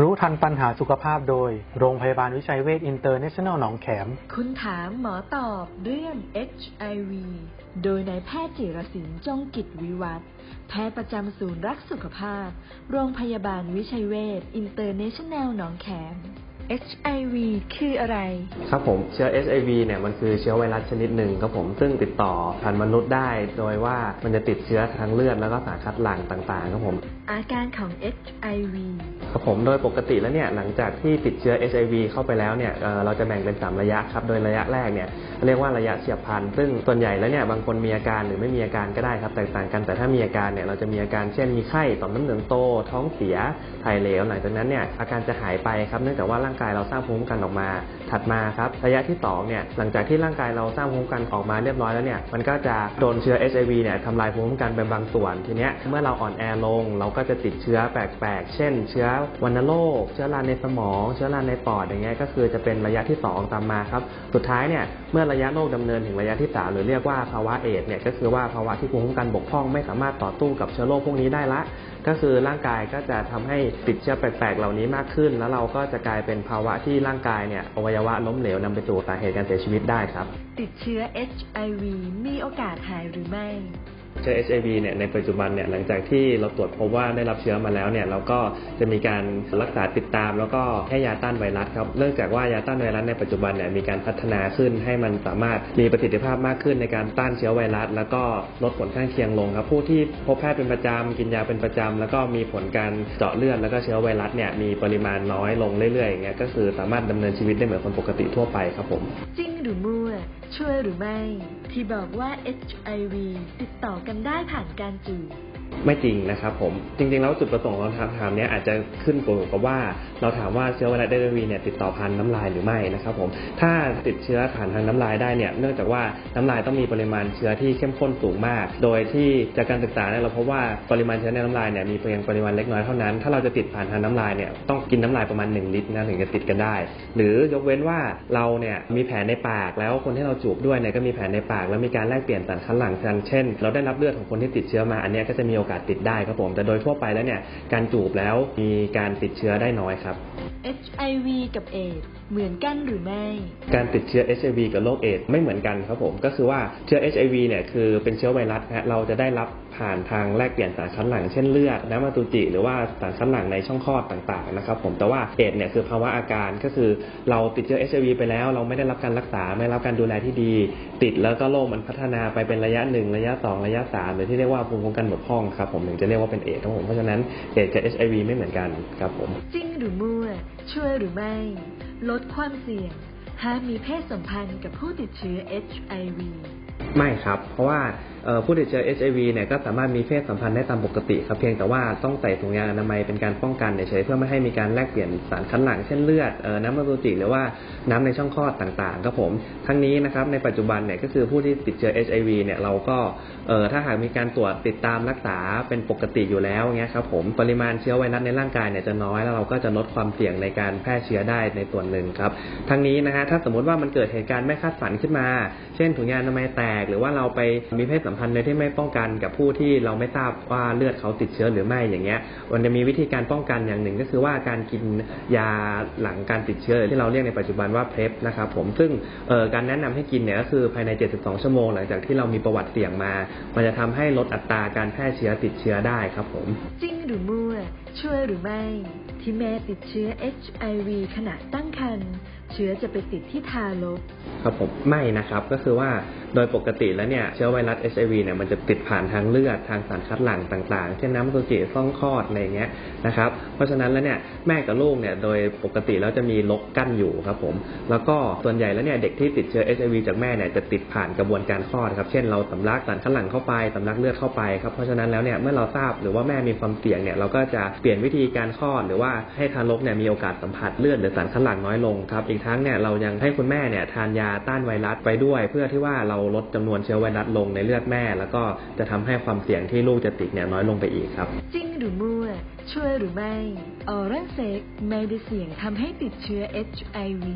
รู้ทันปัญหาสุขภาพโดย โรงพยาบาลวิชัยเวชอินเตอร์เนชั่นแนลหนองแขม คุณถามหมอตอบเรื่อง HIV โดยนายแพทย์จิรศิลป์จงกิจวิวัฒน์แพทย์ประจำศูนย์รักสุขภาพ โรงพยาบาลวิชัยเวชอินเตอร์เนชั่นแนลหนองแขม HIV คืออะไร ครับผมเชื้อ HIV เนี่ยมันคือเชื้อไวรัสชนิดหนึ่งครับผมซึ่งติดต่อผ่านมนุษย์ได้ โดยว่ามันจะติดเชื้อทางเลือดแล้วก็สารคัดหลั่งต่างๆครับผม อาการของ HIV ครับผมโดยปกติแล้วเนี่ยหลังจากที่ติดเชื้อ HIV เข้าไปแล้วเนี่ยเอ่อเราจะแบ่งเป็น 3 ระยะครับโดยระยะแรกเนี่ยเรียกว่าระยะเฉียบพลันซึ่งส่วนใหญ่แล้วเนี่ยบางคนมีอาการหรือไม่มีอาการก็ได้ครับแตกต่างกันแต่ถ้ามีอาการเนี่ยเราจะมีอาการเช่นมีไข้ต่อมน้ำเหลืองโต ท้องเสียถ่ายเหลวหลังจากนั้นเนี่ยอาการจะหายไปครับเนื่องจากว่าร่างางกายเราสร้างภูมิคุ้มกันออกมา ถัดมาครับระยะที่สองเนี่ยหลังจากที่ร่างกายเราสร้างภูมิคุ้มกันออกมาเรียบร้อยแล้วเนี่ยมันก็จะโดนเชื้อ HIV เนี่ยทำลายภูมิคุ้มกันไปบางส่วน ทีเนี้ยเมื่อเราอ่อนแอลง เราก็จะติดเชื้อแปลกๆ เช่น เชื้อวัณโรคเชื้อราในสมอง เชื้อราในปอดอย่างเงี้ยก็คือจะเป็นระยะที่ 2 ตามมาครับสุดท้ายเนี่ยเมื่อระยะโรคดำเนินถึงระยะที่ 3 หรือเรียกว่าภาวะเอดเนี่ยก็คือว่าภาวะที่ภูมิคุ้มกันบกพร่องไม่สามารถต่อสู้กับเชื้อโรคพวกนี้ได้ละก็คือร่างกายก็จะทำให้ติดเชื้อแปลกๆเหล่านี้มากขึ้น แล้วเราก็จะกลายเป็นภาวะที่ร่างกายเนี่ยอวัยวะล้มเหลวนำไปสู่สาเหตุการเสียชีวิตได้ครับ ติดเชื้อ HIV มีโอกาสหายหรือไม่ เชื้อ HIV เนี่ยในปัจจุบันเนี่ยหลังจากที่เราตรวจพบว่าได้รับเชื้อมาแล้วเนี่ยเราก็จะมีการรักษาติดตาม แล้วก็ให้ยาต้านไวรัสครับเนื่องจากว่ายาต้านไวรัสในปัจจุบันเนี่ยมีการพัฒนาขึ้นให้มันสามารถมีประสิทธิภาพมากขึ้นในการต้านเชื้อไวรัส แล้วก็ลดผลข้างเคียงลงครับผู้ที่พบแพทย์เป็นประจำกินยาเป็นประจำแล้วก็มีผลการเจาะเลือดแล้วก็เชื้อไวรัสเนี่ยมีปริมาณน้อยลงเรื่อยๆอย่างเงี้ยก็คือสามารถดำเนินชีวิตได้เหมือนคนปกติทั่วไปครับผม จริงหรือมั่วช่วยหรือไม่ ที่บอกว่า HIV ติดต่อกันได้ผ่านการจูบ ไม่จริงนะครับผม จริงๆ แล้วจุดประสงค์ของคำถามเนี้ยอาจจะขึ้นกับว่าเราถามว่าเชื้อไวรัสเดวีเนี่ยติดต่อผ่านน้ำลายหรือไม่นะครับผมถ้าติดเชื้อผ่านทางน้ำลายได้เนี่ยเนื่องจากว่าน้ำลายต้องมีปริมาณเชื้อที่เข้มข้นสูงมาก โดยที่จากการศึกษาเนี่ยเราพบว่าปริมาณเชื้อในน้ำลายเนี่ยมีเพียงปริมาณเล็กน้อยเท่านั้น ถ้าเราจะติดผ่านทางน้ำลายเนี่ยต้องกินน้ำลายประมาณ 1 ลิตรนะถึงจะติดกันได้ หรือยกเว้นว่าเราเนี่ยมีแผลในปากแล้วคนที่เราจูบด้วยเนี่ยก็มีแผลในปาก แล้วมีการแลกเปลี่ยนสารคัดหลั่งกันเช่น เราได้รับเลือดของคนที่ติดเชื้อมาอันนี้ก็จะมีโอกาสติดได้ครับผม แต่โดยทั่วไปแล้วเนี่ยการจูบแล้วมีการติดเชื้อได้น้อยครับ HIV กับเอดส์เหมือนกันหรือไม่ การติดเชื้อ HIV กับโรคเอดส์ไม่เหมือนกันครับผมก็คือว่าเชื้อ HIV เนี่ยคือเป็นเชื้อไวรัสนะฮะเราจะได้รับ ผ่านทางแลกเปลี่ยนสารคัดหลั่งเช่นเลือดน้ำมันตุจิ หรือว่าสารคัดหลั่งในช่องคลอดต่างๆนะครับผมแต่ว่าเอดเนี่ยคือภาวะอาการก็คือเราติดเชื้อ HIV ไปแล้ว เราไม่ได้รับการรักษาไม่รับการดูแลที่ดี ติดแล้วก็โรคมันพัฒนาไปเป็นระยะหนึ่งระยะสองระยะสามหรือที่เรียกว่าภูมิคุ้มกันบกพร่องครับผมถึงจะเรียกว่าเป็นเอดครับผมเพราะฉะนั้นเอดกับ HIV ไม่เหมือนกันครับผมจริงหรือมั่วช่วยหรือไม่ ลดความเสี่ยงห้ามมีเพศสัมพันธ์กับผู้ติดเชื้อ HIV ไม่ครับ เพราะว่าผู้ติดเชื้อ HIV เนี่ยก็สามารถมีเพศสัมพันธ์ได้ตามปกติครับเพียงแต่ว่าต้องใส่ถุงยางอนามัยเป็นการป้องกันเฉยเพื่อไม่ให้มีการแลกเปลี่ยนสารคัดหลั่งเช่นเลือดน้ำมันตุจิหรือว่าน้ำในช่องคลอดต่างๆครับผมทั้งนี้นะครับในปัจจุบันเนี่ยก็คือผู้ที่ติดเชื้อ HIV เนี่ยเราก็ถ้าหากมีการตรวจติดตามรักษาเป็นปกติอยู่แล้วเงี้ยครับผมปริมาณเชื้อไวรัสในร่างกายเนี่ยจะน้อยแล้วเราก็จะลดความเสี่ยงในการแพร่เชื้อได้ในส่วนหนึ่งครับทั้งนี้นะฮะถ้าสมมติว่ามันเกิดเหตุการณ์ไม่คาดฝันขึ้นมา เช่นถุงยางอนามัยแตกหรือว่าเราไปมีเพศสัมพันธ์โดยที่ไม่ป้องกันกับผู้ที่เราไม่ทราบว่าเลือดเขาติดเชื้อหรือไม่อย่างเงี้ยมันจะมีวิธีการป้องกันอย่างหนึ่ง ก็คือว่าการกินยาหลังการติดเชื้อที่เราเรียกในปัจจุบันว่าเพลฟนะครับผมซึ่งการแนะนำให้กินเนี่ยก็คือภายใน 72 ชั่วโมงหลังจากที่เรามีประวัติเสี่ยงมา มันจะทำให้ลดอัตราการแพร่เชื้อติดเชื้อได้ครับผม จริงหรือมั่วช่วยหรือไม่ ที่แม่ติดเชื้อ HIV ขณะตั้งครรภ์ เชื้อจะไปติดที่ทารกครับผมไม่นะครับก็คือว่าโดยปกติแล้วเนี่ยเชื้อไวรัส HIV เนี่ยมันจะติดผ่านทางเลือดทางสารคัดหลั่งต่างๆ เช่นน้ำมันตุจิซ่องคลอดอะไรเงี้ยนะครับเพราะฉะนั้นแล้วเนี่ยแม่กับลูกเนี่ยโดยปกติแล้วจะมีลกกั้นอยู่ครับผมแล้วก็ส่วนใหญ่แล้วเนี่ยเด็กที่ติดเชื้อ HIV จากแม่เนี่ยจะติดผ่านกระบวนการคลอดครับเช่นเราสำลักสารคัดหลั่งเข้าไปสำลักเลือดเข้าไปครับเพราะฉะนั้นแล้วเนี่ยเมื่อเราทราบหรือว่าแม่มีความเสี่ยงเนี่ยเราก็จะเปลี่ยนวิธีการคลอดหรือว่าให้ทารกเนี่ยมีโอกาสสัมผัสเลือดหรือสารคัดหลั่งน้อยลงครับอีกทั้งเนี่ยเรายังให้คุณแม่เนี่ยทานยาต้านไวรัสไปด้วย เพื่อที่ว่าเราลดจำนวนเชื้อไวรัสลงในเลือดแม่ แล้วก็จะทำให้ความเสี่ยงที่ลูกจะติดเนี่ยน้อยลงไปอีกครับ จริงหรือมั่ว ช่วยหรือไม่ออรันเซ็กไม่ได้เสี่ยงทำให้ติดเชื้อ HIV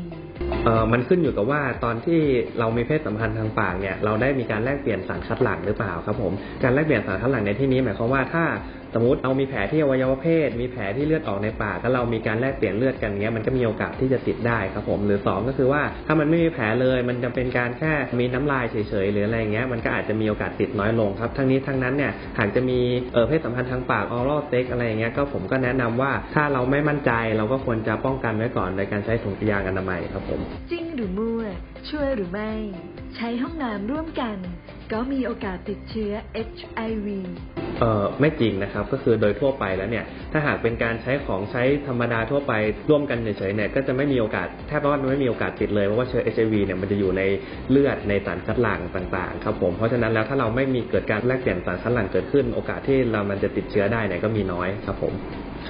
เอ่อมันขึ้นอยู่กับว่าตอนที่เรามีเพศสัมพันธ์ทางปากเนี่ยเราได้มีการแลกเปลี่ยนสารคัดหลั่งหรือเปล่าครับผมการแลกเปลี่ยนสารคัดหลั่งในที่นี้หมายความว่าถ้าสมมติเรามีแผลที่อวัยวะเพศ มีแผลที่เลือดออกในปากแล้วเรามีการแลกเปลี่ยนเลือดกันเงี้ยมันก็มีโอกาสที่จะติดได้ครับผมหรือสองก็คือว่าถ้ามันไม่มีแผลเลยมันจะเป็นการแค่มีน้ำลายเฉยๆหรืออะไรเงี้ยมันก็อาจจะมีโอกาสติดน้อยลงครับทั้งนี้ทั้งนั้นเนี่ยหากจะมีเออเพศสัมพันธ์ทางปากออรัลเซ็กอะไรอย่างเงี้ยก็ผมก็แนะนำว่าถ้าเราไม่มั่นใจเราก็ควรจะป้องกันไว้ก่อนโดยการใช้ถุงยางอนามัยครับผม จริงหรือมั่วช่วยหรือไม่ ใช้ห้องน้ำร่วมกัน ก็มีโอกาสติดเชื้อ HIV เอ่อไม่จริงนะครับ ก็คือโดยทั่วไปแล้วเนี่ย ถ้าหากเป็นการใช้ของใช้ธรรมดาทั่วไปร่วมกันเฉยๆเนี่ยก็จะไม่มีโอกาสแทบว่าไม่มีโอกาสติดเลยเพราะว่าเชื้อ HIV เนี่ยมันจะอยู่ในเลือดในสารคัดหลั่งต่างๆครับผมเพราะฉะนั้นแล้วถ้าเราไม่มีเกิดการแลกเปลี่ยนสารคัดหลั่งเกิดขึ้น โอกาสที่เรามันจะติดเชื้อได้เนี่ยก็มีน้อยครับผม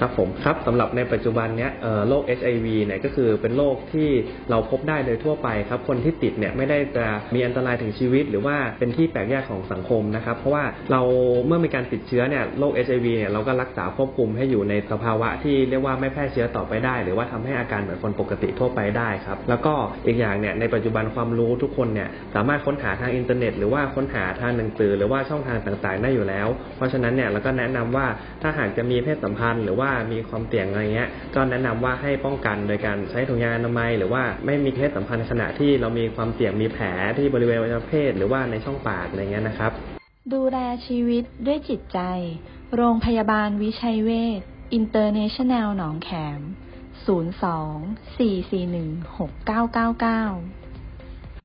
ครับผมครับสำหรับในปัจจุบันเนี้ยเอ่อโรค HIV เนี่ยก็คือเป็นโรคที่เราพบได้โดยทั่วไปครับคนที่ติดเนี่ยไม่ได้จะมีอันตรายถึงชีวิต หรือว่าเป็นที่แปลกแยกของสังคมนะครับเพราะว่าเราเมื่อมีการติดเชื้อเนี่ยโรค HIV เนี่ยเราก็รักษาควบคุมให้อยู่ในสภาวะที่เรียกว่าไม่แพร่เชื้อต่อไปได้ หรือว่าทำให้อาการเหมือนคนปกติทั่วไปได้ครับแล้วก็อีกอย่างเนี่ยในปัจจุบันความรู้ทุกคนเนี่ยสามารถค้นหาทางอินเทอร์เน็ต หรือว่าค้นหาทางหนังสือหรือว่าช่องทางต่างๆ ได้อยู่แล้ว เพราะฉะนั้นเนี่ยเราก็แนะนำว่าถ้าหากจะมีเพศสัมพันธ์หรือว่าามีความเสี่ยงอะไรเงี้ย ก็แนะนำว่าให้ป้องกันโดยการใช้ถุงยางอนามัย หรือว่าไม่มีเพศสัมพันธ์ขณะที่เรามีความเสี่ยงมีแผลที่บริเวณอวัยวะเพศหรือว่าในช่องปากอะไรเงี้ยนะครับ ดูแลชีวิตด้วยจิตใจ โรงพยาบาลวิชัยเวชอินเตอร์เนชั่นแนลหนองแขม 02 441 6999